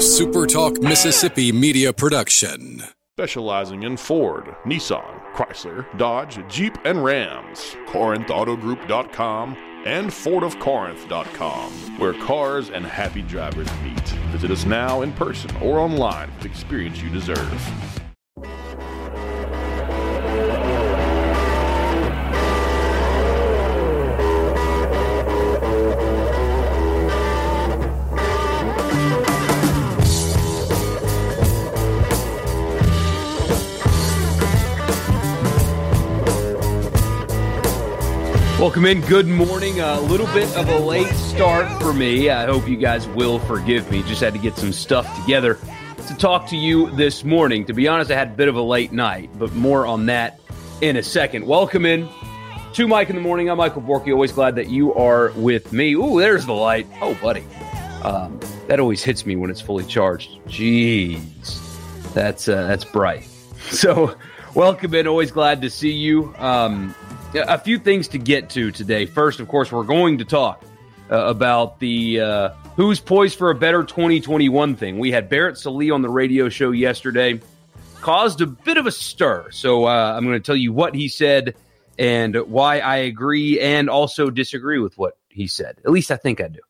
SuperTalk Mississippi media production. Specializing in Ford, Nissan, Chrysler, Dodge, Jeep, and Rams. CorinthAutoGroup.com and FordofCorinth.com, where cars and happy drivers meet. Visit us now in person or online with the experience you deserve. Welcome in. Good morning. A little bit of a late start for me. I hope you guys will forgive me. Just had to get some stuff together to talk to you this morning. To be honest, I had a bit of a late night, but more on that in a second. Welcome in to Mike in the Morning. I'm Michael Borky. Always glad that you are with me. Ooh, there's the light. Oh, buddy. Um, that always hits me when it's fully charged. Jeez. That's, uh, that's bright. So, welcome in. Always glad to see you. Um, a few things to get to today. First, of course, we're going to talk uh, about the uh, who's poised for a better 2021 thing. We had Barrett Sallee on the radio show yesterday, caused a bit of a stir. So uh, I'm going to tell you what he said and why I agree and also disagree with what he said. At least I think I do.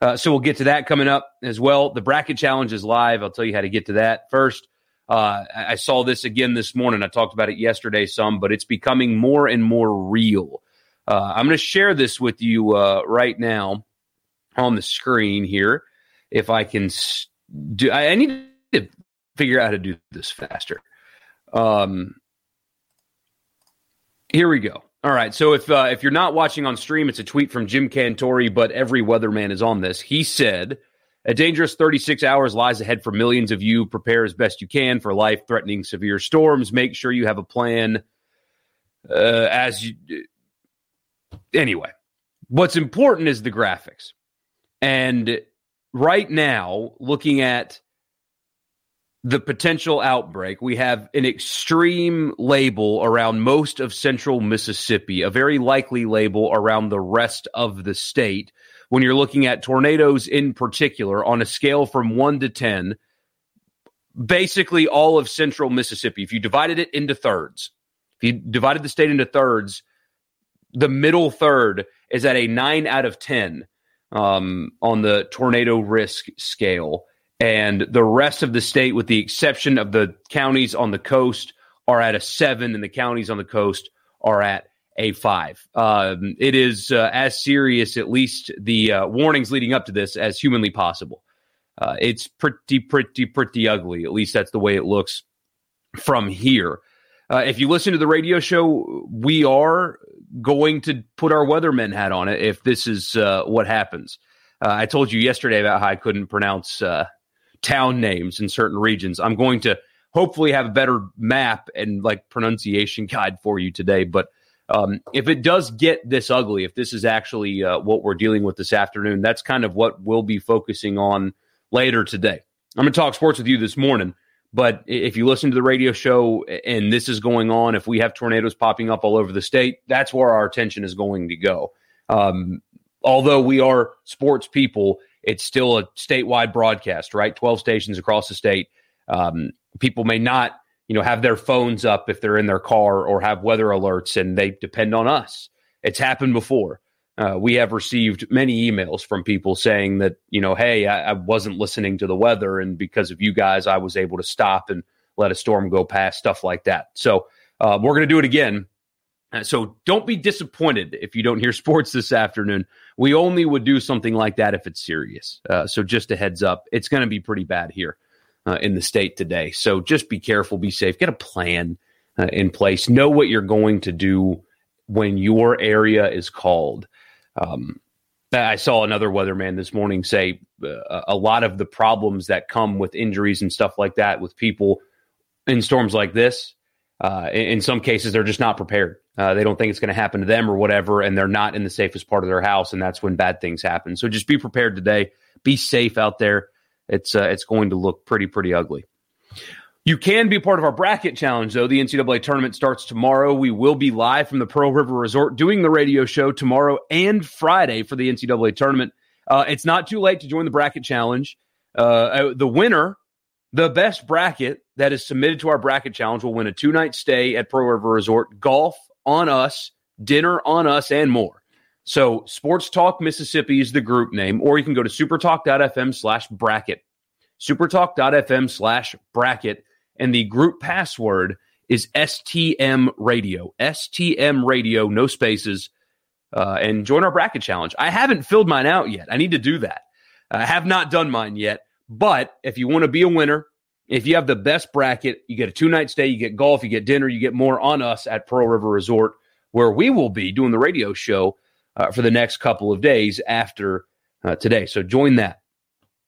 Uh, so we'll get to that coming up as well. The bracket challenge is live. I'll tell you how to get to that first. Uh, I saw this again this morning. I talked about it yesterday some, but it's becoming more and more real. Uh, I'm going to share this with you uh, right now on the screen here. If I can do, I need to figure out how to do this faster. Um, here we go. All right. So if uh, if you're not watching on stream, it's a tweet from Jim Cantore, but every weatherman is on this. He said a dangerous 36 hours lies ahead for millions of you. Prepare as best you can for life threatening severe storms. Make sure you have a plan uh, as you. Anyway, what's important is the graphics. And right now, looking at the potential outbreak, we have an extreme label around most of central Mississippi, a very likely label around the rest of the state when you're looking at tornadoes in particular on a scale from one to 10, basically all of central Mississippi, if you divided it into thirds, if you divided the state into thirds, the middle third is at a nine out of 10 um, on the tornado risk scale. And the rest of the state, with the exception of the counties on the coast, are at a seven, and the counties on the coast are at a five. Um, it is uh, as serious, at least the uh, warnings leading up to this, as humanly possible. Uh, it's pretty, pretty, pretty ugly. At least that's the way it looks from here. Uh, if you listen to the radio show, we are going to put our weatherman hat on it if this is uh, what happens. Uh, I told you yesterday about how I couldn't pronounce town names in certain regions. I'm going to hopefully have a better map and like pronunciation guide for you today, but um, if it does get this ugly, if this is actually uh, what we're dealing with this afternoon, that's kind of what we'll be focusing on later today. I'm going to talk sports with you this morning, but if you listen to the radio show and this is going on, if we have tornadoes popping up all over the state, that's where our attention is going to go. Um, although we are sports people, it's still a statewide broadcast, right? 12 stations across the state. Um, people may not you know, have their phones up if they're in their car or have weather alerts and they depend on us. It's happened before. Uh, we have received many emails from people saying that, you know, hey, I, I, wasn't listening to the weather. And because of you guys, I was able to stop and let a storm go past, stuff like that. So uh, we're going to do it again. Uh, so don't be disappointed if you don't hear sports this afternoon. We only would do something like that if it's serious. Uh, so just a heads up, it's going to be pretty bad here uh, in the state today. So just be careful, be safe, get a plan uh, in place, know what you're going to do when your area is called. Um, I saw another weatherman this morning say uh, a lot of the problems that come with injuries and stuff like that with people in storms like this. Uh, in, in, some cases, they're just not prepared. Uh, they don't think it's going to happen to them or whatever, and they're not in the safest part of their house, and that's when bad things happen. So just be prepared today. Be safe out there it's uh, it's going to look pretty pretty ugly. You can be part of our bracket challenge, though. The NCAA tournament starts tomorrow. We will be live from the Pearl River Resort doing the radio show tomorrow and Friday for the NCAA tournament. Uh, it's not too late to join the bracket challenge. Uh, the winner, the best bracket that is submitted to our bracket challenge, will win a two night stay at Pearl River Resort, golf on us, dinner on us, and more. So, Sports Talk Mississippi is the group name, or you can go to supertalk.fm slash bracket. Supertalk.fm slash bracket. And the group password is STM Radio. STM Radio, no spaces. Uh, and join our bracket challenge. I haven't filled mine out yet. I need to do that. I have not done mine yet. But if you want to be a winner, if you have the best bracket, you get a two night stay, you get golf, you get dinner, you get more on us at Pearl River Resort, where we will be doing the radio show uh, for the next couple of days after uh, today. So join that.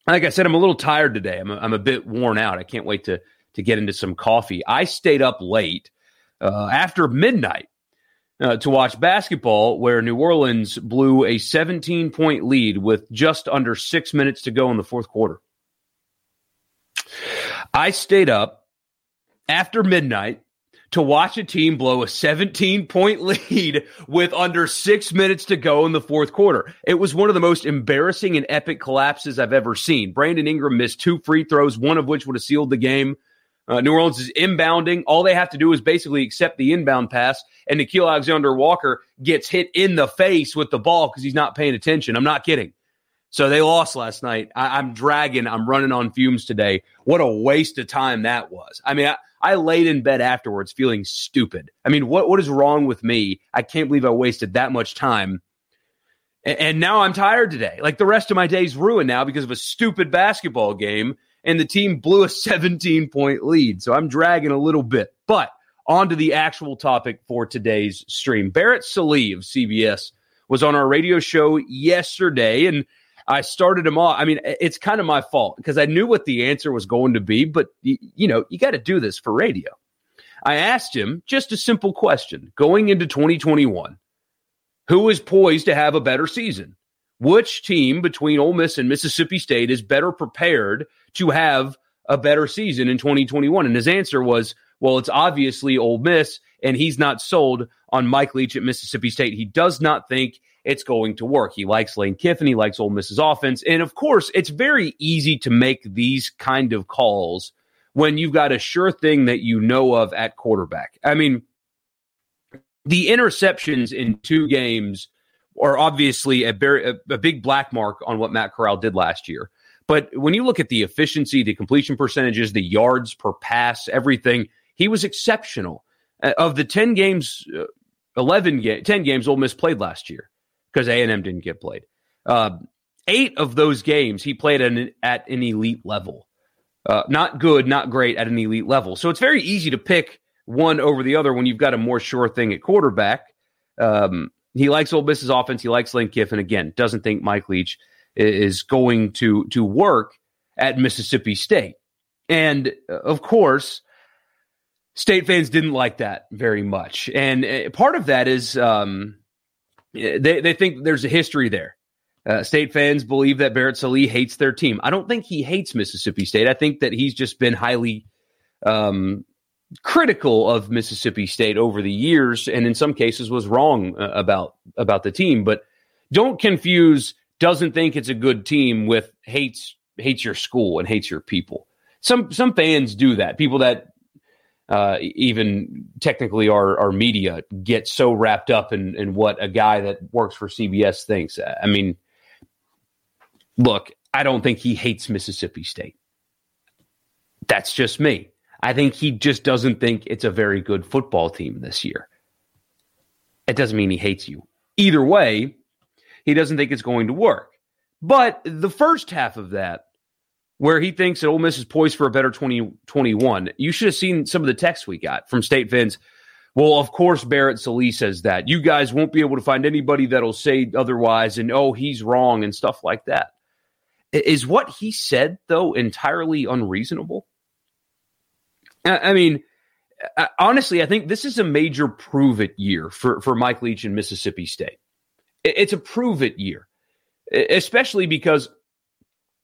Like I said, I'm a little tired today. I'm a, I'm a bit worn out. I can't wait to to get into some coffee. I stayed up late uh, after midnight uh, to watch basketball, where New Orleans blew a 17 point lead with just under six minutes to go in the fourth quarter. I stayed up after midnight to watch a team blow a 17 point lead with under six minutes to go in the fourth quarter. It was one of the most embarrassing and epic collapses I've ever seen. Brandon Ingram missed two free throws, one of which would have sealed the game. Uh, New Orleans is inbounding. All they have to do is basically accept the inbound pass, and Nickeil Alexander Walker gets hit in the face with the ball because he's not paying attention. I'm not kidding. So they lost last night. I, am dragging. I'm running on fumes today. What a waste of time that was. I mean, I, I laid in bed afterwards feeling stupid. I mean, what what is wrong with me? I can't believe I wasted that much time. And, now I'm tired today. Like the rest of my day's ruined now because of a stupid basketball game and the team blew a 17 point lead. So I'm dragging a little bit. But on to the actual topic for today's stream. Barrett Sallee of CBS was on our radio show yesterday, and I started him off. I mean, it's kind of my fault because I knew what the answer was going to be, but y- you know, you got to do this for radio. I asked him just a simple question going into 2021 who is poised to have a better season? Which team between Ole Miss and Mississippi State is better prepared to have a better season in 2021? And his answer was, well, it's obviously Ole Miss, and he's not sold on Mike Leach at Mississippi State. He does not think it's going to work. He likes Lane Kiffin. He likes Ole Miss's offense. And of course, it's very easy to make these kind of calls when you've got a sure thing that you know of at quarterback. I mean, the interceptions in two games are obviously a, very, a, a big black mark on what Matt Corral did last year. But when you look at the efficiency, the completion percentages, the yards per pass, everything, he was exceptional. Uh, of the 10 games, uh, 11 ga- 10 games Ole Miss played last year because A&M didn't get played. Uh, eight of those games he played at an, at an elite level. Uh, not good, not great at an elite level. So it's very easy to pick one over the other when you've got a more sure thing at quarterback. Um, he likes Ole Miss's offense. He likes Lane Kiffin. Again, doesn't think Mike Leach is going to to work at Mississippi State. And uh, of course, state fans didn't like that very much. And uh, part of that is um, they they think there's a history there. Uh, state fans believe that Barrett Sallee hates their team. I don't think he hates Mississippi State. I think that he's just been highly um, critical of Mississippi State over the years, and in some cases was wrong uh, about about the team. But don't confuse doesn't think it's a good team with hates hates your school and hates your people. Some some fans do that. People that uh, even technically our our media get so wrapped up in in what a guy that works for CBS thinks. I mean, look, I don't think he hates Mississippi State. That's just me. I think he just doesn't think it's a very good football team this year. It doesn't mean he hates you. Either way, he doesn't think it's going to work. But the first half of that, where he thinks that Ole Miss is poised for a better 2021, you should have seen some of the texts we got from state fans. Well, of course, Barrett Sallee says that. You guys won't be able to find anybody that'll say otherwise, and oh, he's wrong, and stuff like that. Is what he said, though, entirely unreasonable? I mean, honestly, I think this is a major prove it year for, for Mike Leach and Mississippi State. It's a prove it year, especially because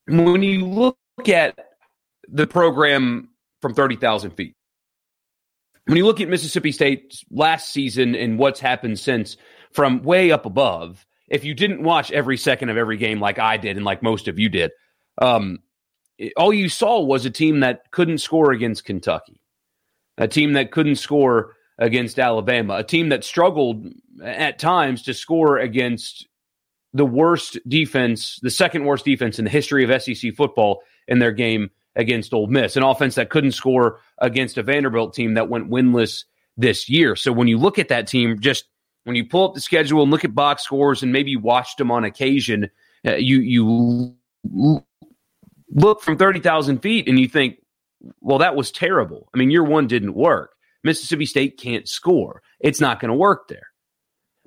when you look at the program from 30,000 feet, when you look at Mississippi State last season and what's happened since from way up above, if you didn't watch every second of every game like I did and like most of you did, um, all you saw was a team that couldn't score against Kentucky, a team that couldn't score against Alabama, a team that struggled at times to score against the worst defense, the second worst defense in the history of SEC football in their game against Ole Miss, an offense that couldn't score against a Vanderbilt team that went winless this year. So when you look at that team, just when you pull up the schedule and look at box scores and maybe watched them on occasion, uh, you you look from thirty thousand feet and you think, well, that was terrible. I mean, year one didn't work. Mississippi State can't score. It's not going to work there.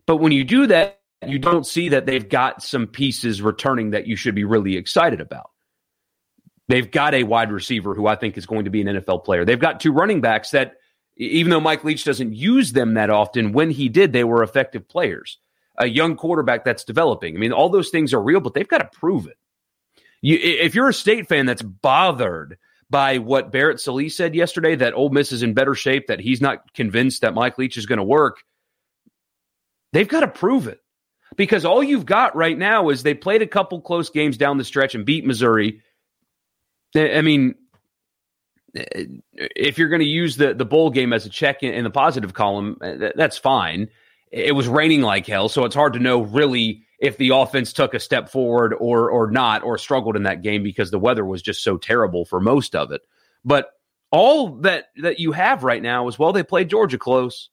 But when you do that, you don't see that they've got some pieces returning that you should be really excited about. They've got a wide receiver who I think is going to be an NFL player. They've got two running backs that, even though Mike Leach doesn't use them that often, when he did, they were effective players. A young quarterback that's developing. I mean, all those things are real, but they've got to prove it. You, if you're a state fan that's bothered by what Barrett Sallee said yesterday, that Ole Miss is in better shape, that he's not convinced that Mike Leach is going to work, they've got to prove it. Because all you've got right now is they played a couple close games down the stretch and beat Missouri I mean, if you're going to use the the bowl game as a check in, in the positive column, uh, that's fine. It was raining like hell, so it's hard to know really if the offense took a step forward or or not, or struggled in that game because the weather was just so terrible for most of it. But all that that you have right now is well, they played Georgia close.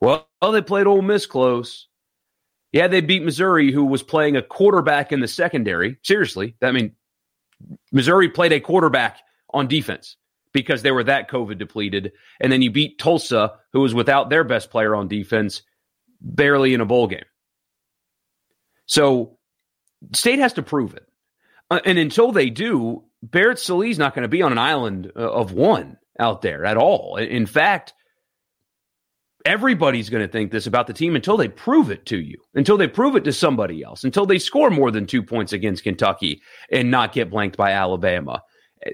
Well, they played Ole Miss close. Yeah, they beat Missouri, who was playing a quarterback in the secondary. Seriously, I mean, Missouri played a quarterback on defense because they were that COVID depleted. And then you beat Tulsa, who was without their best player on defense, barely in a bowl game. So state has to prove it. Uh, and until they do, Barrett Sallee's not going to be on an island uh, of one out there at all. In fact, everybody's going to think this about the team until they prove it to you, until they prove it to somebody else, until they score more than two points against Kentucky and not get blanked by Alabama.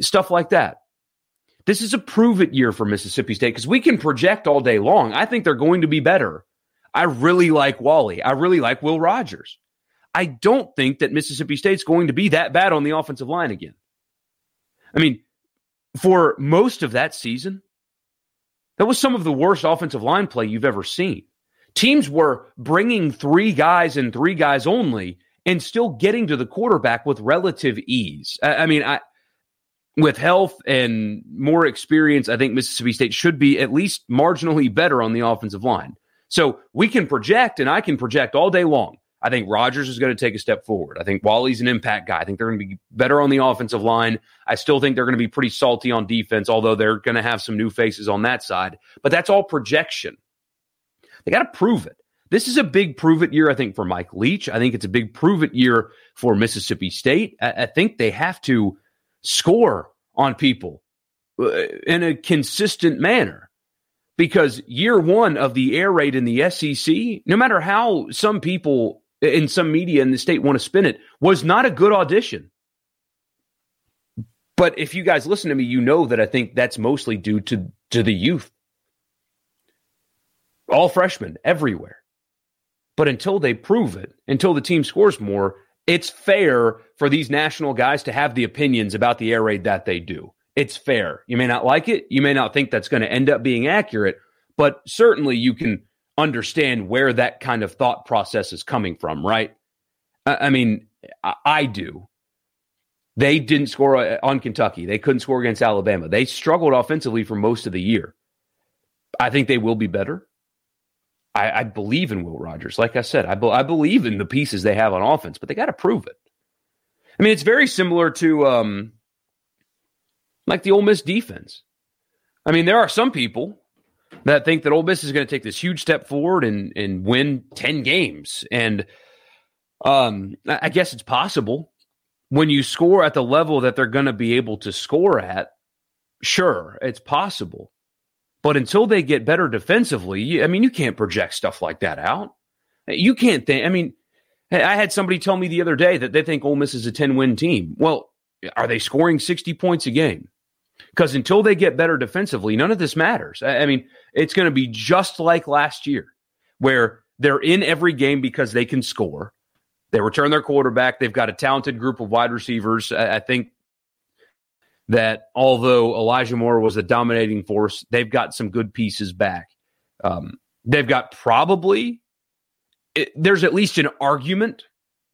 Stuff like that. This is a prove it year for Mississippi State because we can project all day long. I think they're going to be better. I really like Walley. I really like Will Rogers. I don't think that Mississippi State's going to be that bad on the offensive line again. I mean, for most of that season, that was some of the worst offensive line play you've ever seen. Teams were bringing three guys and three guys only and still getting to the quarterback with relative ease. I, I mean, I with health and more experience, I think Mississippi State should be at least marginally better on the offensive line. So we can project, and I can project all day long I think Rogers is going to take a step forward. I think Walley's an impact guy. I think they're going to be better on the offensive line. I still think they're going to be pretty salty on defense, although they're going to have some new faces on that side. But that's all projection. They got to prove it. This is a big prove it year, I think, for Mike Leach. I think it's a big prove it year for Mississippi State. I, I think they have to score on people uh, in a consistent manner because year one of the air raid in the SEC, no matter how some people in some media in the state want to spin it was not a good audition. But if you guys listen to me, you know that I think that's mostly due to to the youth. All freshmen everywhere. But until they prove it, until the team scores more, it's fair for these national guys to have the opinions about the air raid that they do. It's fair. You may not like it. You may not think that's going to end up being accurate, but certainly you can understand where that kind of thought process is coming from, right? I, mean, I, I do. They didn't score uh, on Kentucky. They couldn't score against Alabama. They struggled offensively for most of the year. I think they will be better. I, I believe in Will Rogers. Like I said, I, be, I believe in the pieces they have on offense, but they got to prove it. I mean, it's very similar to um, like the Ole Miss defense. I mean, there are some people that think that Ole Miss is going to take this huge step forward and and win ten games. And um, I guess it's possible when you score at the level that they're going to be able to score at. Sure, it's possible, but until they get better defensively, I mean, you can't project stuff like that out. You can't think. I mean, I had somebody tell me the other day that they think Ole Miss is a ten win team. Well, are they scoring sixty points a game? Because until they get better defensively, none of this matters. I, I mean, it's going to be just like last year, where they're in every game because they can score. They return their quarterback. They've got a talented group of wide receivers. I, I think that although Elijah Moore was a dominating force, they've got some good pieces back. Um, they've got probably, it, there's at least an argument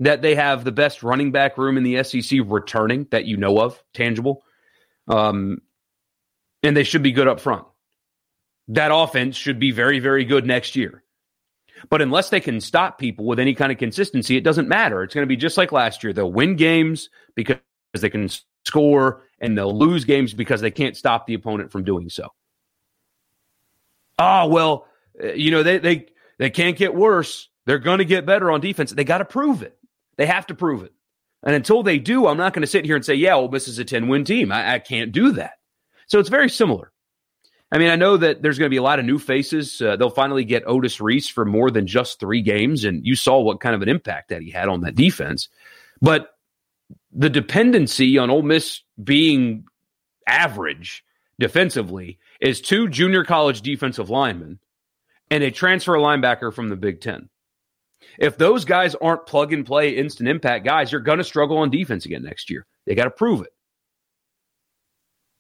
that they have the best running back room in the SEC returning that you know of, tangible. Um, and they should be good up front. That offense should be very, very good next year. But unless they can stop people with any kind of consistency, it doesn't matter. It's going to be just like last year. They'll win games because they can score, and they'll lose games because they can't stop the opponent from doing so. Oh, well, uh, you know, they they they can't get worse. They're going to get better on defense. They got to prove it. They have to prove it. And until they do, I'm not going to sit here and say, yeah, Ole Miss is a 10 win team. I, I can't do that. So it's very similar. I mean, I know that there's going to be a lot of new faces. Uh, they'll finally get Otis Reese for more than just three games, and you saw what kind of an impact that he had on that defense. But the dependency on Ole Miss being average defensively is two junior college defensive linemen and a transfer linebacker from the Big Ten. If those guys aren't plug and play instant impact guys, you're going to struggle on defense again next year. They got to prove it.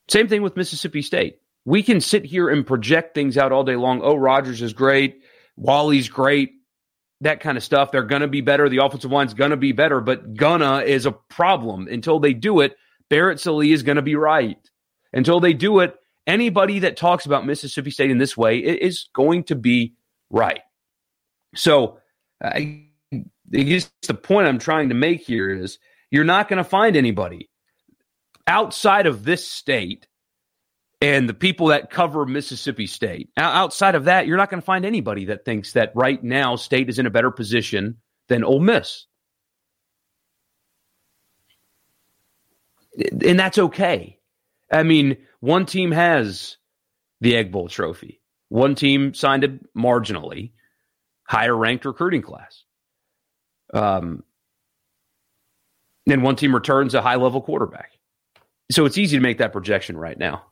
Same thing with Mississippi State we can sit here and project things out all day long. Oh, Rogers is great. Walley's great. That kind of stuff. They're going to be better. The offensive line's going to be better, but gonna is a problem. Until they do it, Barrett Sallee is going to be right. Until they do it, anybody that talks about Mississippi State in this way is going to be right. So, I, I guess the point I'm trying to make here is you're not going to find anybody outside of this state and the people that cover Mississippi State. Outside of that, you're not going to find anybody that thinks that right now State is in a better position than Ole Miss. And that's okay. I mean, one team has the Egg Bowl trophy. One team signed it marginally higher ranked recruiting class. Um, and one team returns a high level quarterback. So it's easy to make that projection right now.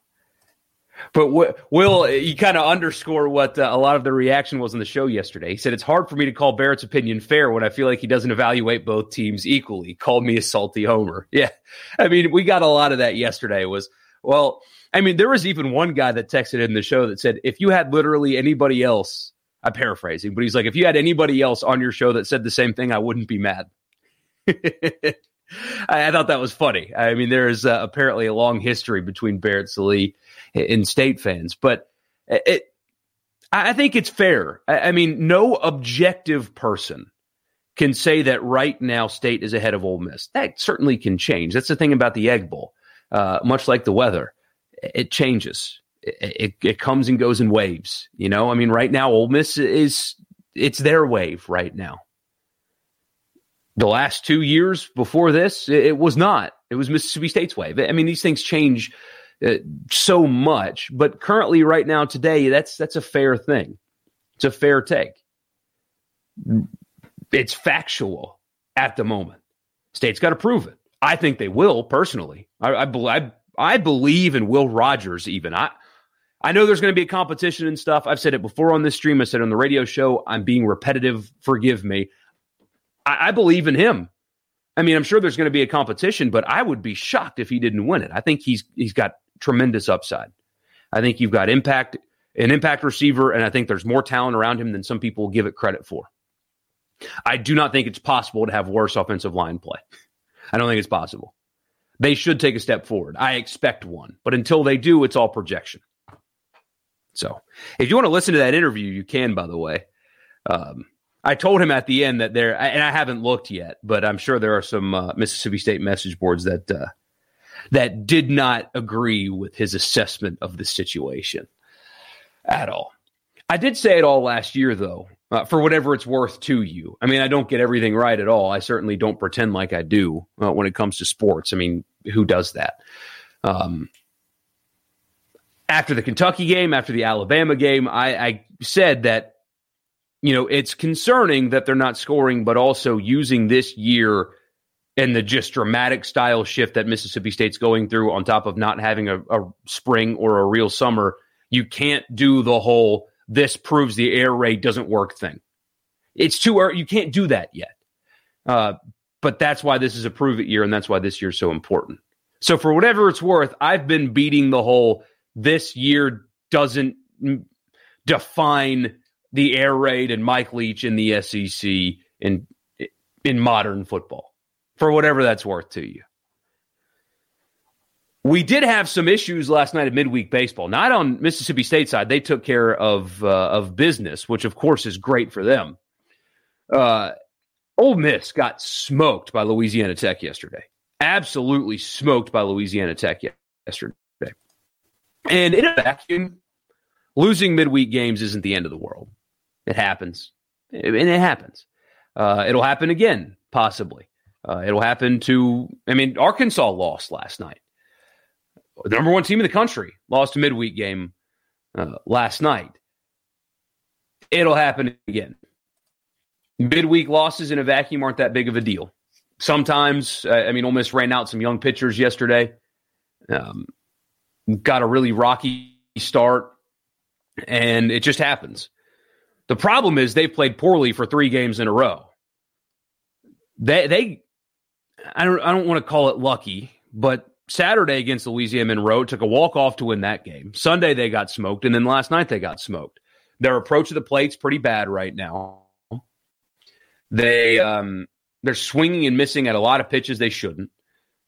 But Will, you kind of underscore what uh, a lot of the reaction was on the show yesterday. He said it's hard for me to call Barrett's opinion fair when I feel like he doesn't evaluate both teams equally. Called me a salty homer. Yeah, I mean we got a lot of that yesterday. Was well, I mean there was even one guy that texted in the show that said if you had literally anybody else, I'm paraphrasing, but he's like if you had anybody else on your show that said the same thing, I wouldn't be mad. I, I, thought that was funny. I mean, there is uh, apparently a long history between Barrett Sallee and state fans, but it, I think it's fair. I, I mean, no objective person can say that right now state is ahead of Ole Miss. That certainly can change. That's the thing about the Egg Bowl. Uh, much like the weather, it changes. It, it, comes and goes in waves. You know, I mean, right now Ole Miss is it's their wave right now. The last two years before this, it, it was not. It was Mississippi State's wave. I mean, these things change uh, so much, but currently, right now, today, that's that's a fair thing. It's a fair take. It's factual at the moment. State's got to prove it. I think they will personally. I, I, I, I believe in Will Rogers. Even I, I know there's going to be a competition and stuff. I've said it before on this stream. I said on the radio show. I'm being repetitive. Forgive me. I, I believe in him. I mean, I'm sure there's going to be a competition, but I would be shocked if he didn't win it. I think he's he's got tremendous upside. I think you've got impact, an impact receiver, and I think there's more talent around him than some people give it credit for. I do not think it's possible to have worse offensive line play. I don't think it's possible. They should take a step forward. I expect one, but until they do, it's all projection. So, if you want to listen to that interview, you can. By the way, um, I told him at the end that there, and I haven't looked yet, but I'm sure there are some uh, Mississippi State message boards that uh, that did not agree with his assessment of the situation at all. I did say it all last year, though, uh, for whatever it's worth to you. I mean, I don't get everything right at all. I certainly don't pretend like I do uh, when it comes to sports. I mean, who does that? Um, after the Kentucky game, after the Alabama game, I, I said that, you know, it's concerning that they're not scoring, but also using this year and the just dramatic style shift that Mississippi State's going through, on top of not having a, a spring or a real summer, you can't do the whole "this proves the air raid doesn't work" thing. It's too early. You can't do that yet. Uh, but that's why this is a prove it year, and that's why this year's so important. So for whatever it's worth, I've been beating the whole this year doesn't define the air raid and Mike Leach in the SEC in in modern football. For whatever that's worth to you. We did have some issues last night at midweek baseball. Not on Mississippi State side; they took care of uh, of business, which of course is great for them. Uh, Ole Miss got smoked by Louisiana Tech yesterday. Absolutely smoked by Louisiana Tech yesterday. And in a vacuum, losing midweek games isn't the end of the world. It happens, and it happens. Uh, it'll happen again, possibly. Uh, it'll happen to. I mean, Arkansas lost last night the number one team in the country, lost a midweek game uh, last night. It'll happen again. Midweek losses in a vacuum aren't that big of a deal. Sometimes, I mean, Ole Miss ran out some young pitchers yesterday. Um, got a really rocky start, and it just happens. The problem is they've played poorly for three games in a row. They, they, I don't, I don't want to call it lucky, but Saturday against Louisiana Monroe took a walk off to win that game. Sunday they got smoked, and then last night they got smoked. Their approach to the plate's pretty bad right now. They um, they're swinging and missing at a lot of pitches they shouldn't.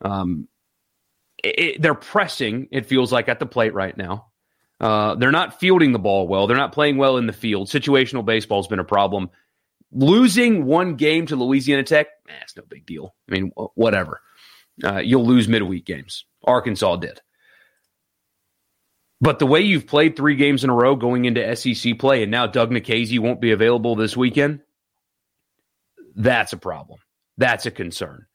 Um, it, they're pressing. It feels like at the plate right now. Uh, they're not fielding the ball well. They're not playing well in the field. Situational baseball's been a problem. Losing one game to Louisiana Tech, eh, it's no big deal. I mean, whatever uh, you'll lose midweek games. Arkansas did. But the way you've played three games in a row going into SEC play, and now Doug Nikhazy won't be available this weekend, that's a problem. That's a concern.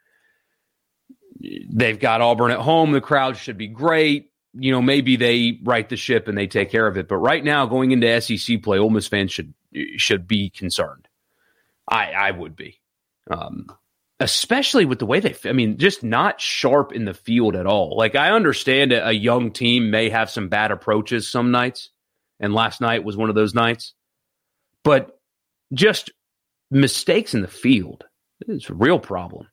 They've got Auburn at home. The crowd should be great. You know, maybe they right the ship and they take care of it. But right now, going into SEC play, Ole Miss fans should should be concerned. I I would be. Um, especially with the way they, I mean, just not sharp in the field at all. Like, I understand a, a young team may have some bad approaches some nights, and last night was one of those nights, but just mistakes in the field is a real problem.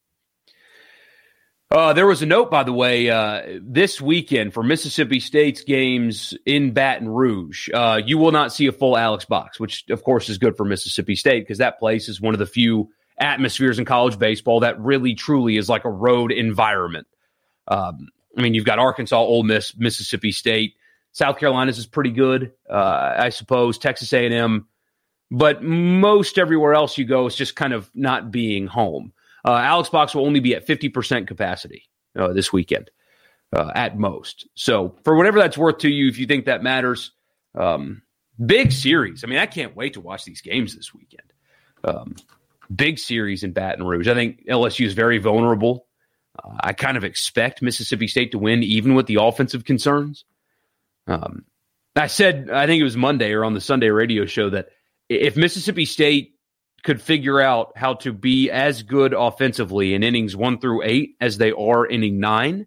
Uh, there was a note, by the way, uh, this weekend for Mississippi State's games in Baton Rouge. Uh, you will not see a full Alex box, which of course is good for Mississippi State because that place is one of the few atmospheres in college baseball that really truly is like a road environment. Um, I mean, you've got Arkansas, Ole Miss, Mississippi State, South Carolina's is pretty good, uh, I suppose. Texas A and M, but most everywhere else you go is just kind of not being home. Uh, Alex Box will only be at fifty percent capacity uh, this weekend, uh, at most. So for whatever that's worth to you, if you think that matters, um, big series. I mean, I can't wait to watch these games this weekend. Um, big series in Baton Rouge. I think LSU is very vulnerable. Uh, I kind of expect Mississippi State to win, even with the offensive concerns. Um, I said, I think it was Monday or on the Sunday radio show that if Mississippi State could figure out how to be as good offensively in innings one through eight as they are inning nine,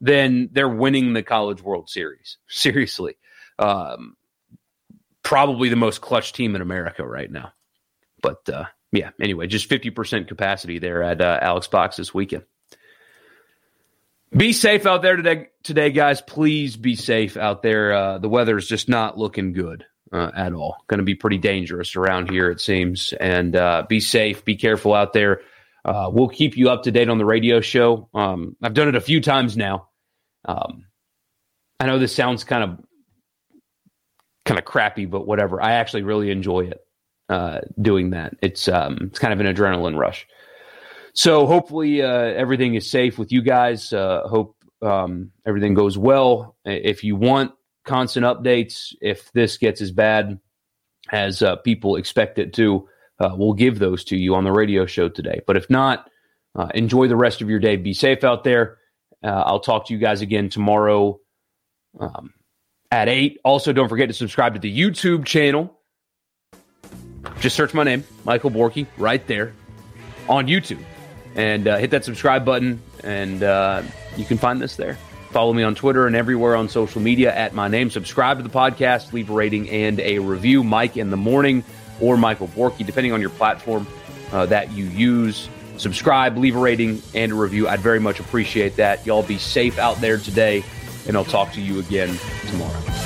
then they're winning the College World Series. Seriously. Um, probably the most clutch team in America right now. But uh, yeah, anyway, just 50% capacity there at uh, Alex Box this weekend. Be safe out there today, today, guys. Please be safe out there. Uh, the weather is just not looking good uh, at all. Going to be pretty dangerous around here, it seems. And uh, be safe. Be careful out there. Uh, we'll keep you up to date on the radio show. Um, I've done it a few times now. Um, I know this sounds kind of kind of crappy, but whatever. I actually really enjoy it uh, doing that. It's um, it's kind of an adrenaline rush. So hopefully uh, everything is safe with you guys. Uh, hope um, everything goes well. If you want constant updates, if this gets as bad as uh, people expect it to, uh, we'll give those to you on the radio show today. But if not, uh, enjoy the rest of your day. Be safe out there. Uh, I'll talk to you guys again tomorrow um, at 8. Also, don't forget to subscribe to the YouTube channel just search my name, Michael Borky, right there on YouTube, and uh, hit that subscribe button, and uh, you can find this there. Follow me on Twitter and everywhere on social media at my name. Subscribe to the podcast, leave a rating and a review. Mike in the morning or Michael Borky, depending on your platform uh, that you use. subscribe, leave a rating and a review. I'd very much appreciate that. Y'all be safe out there today, and I'll talk to you again tomorrow.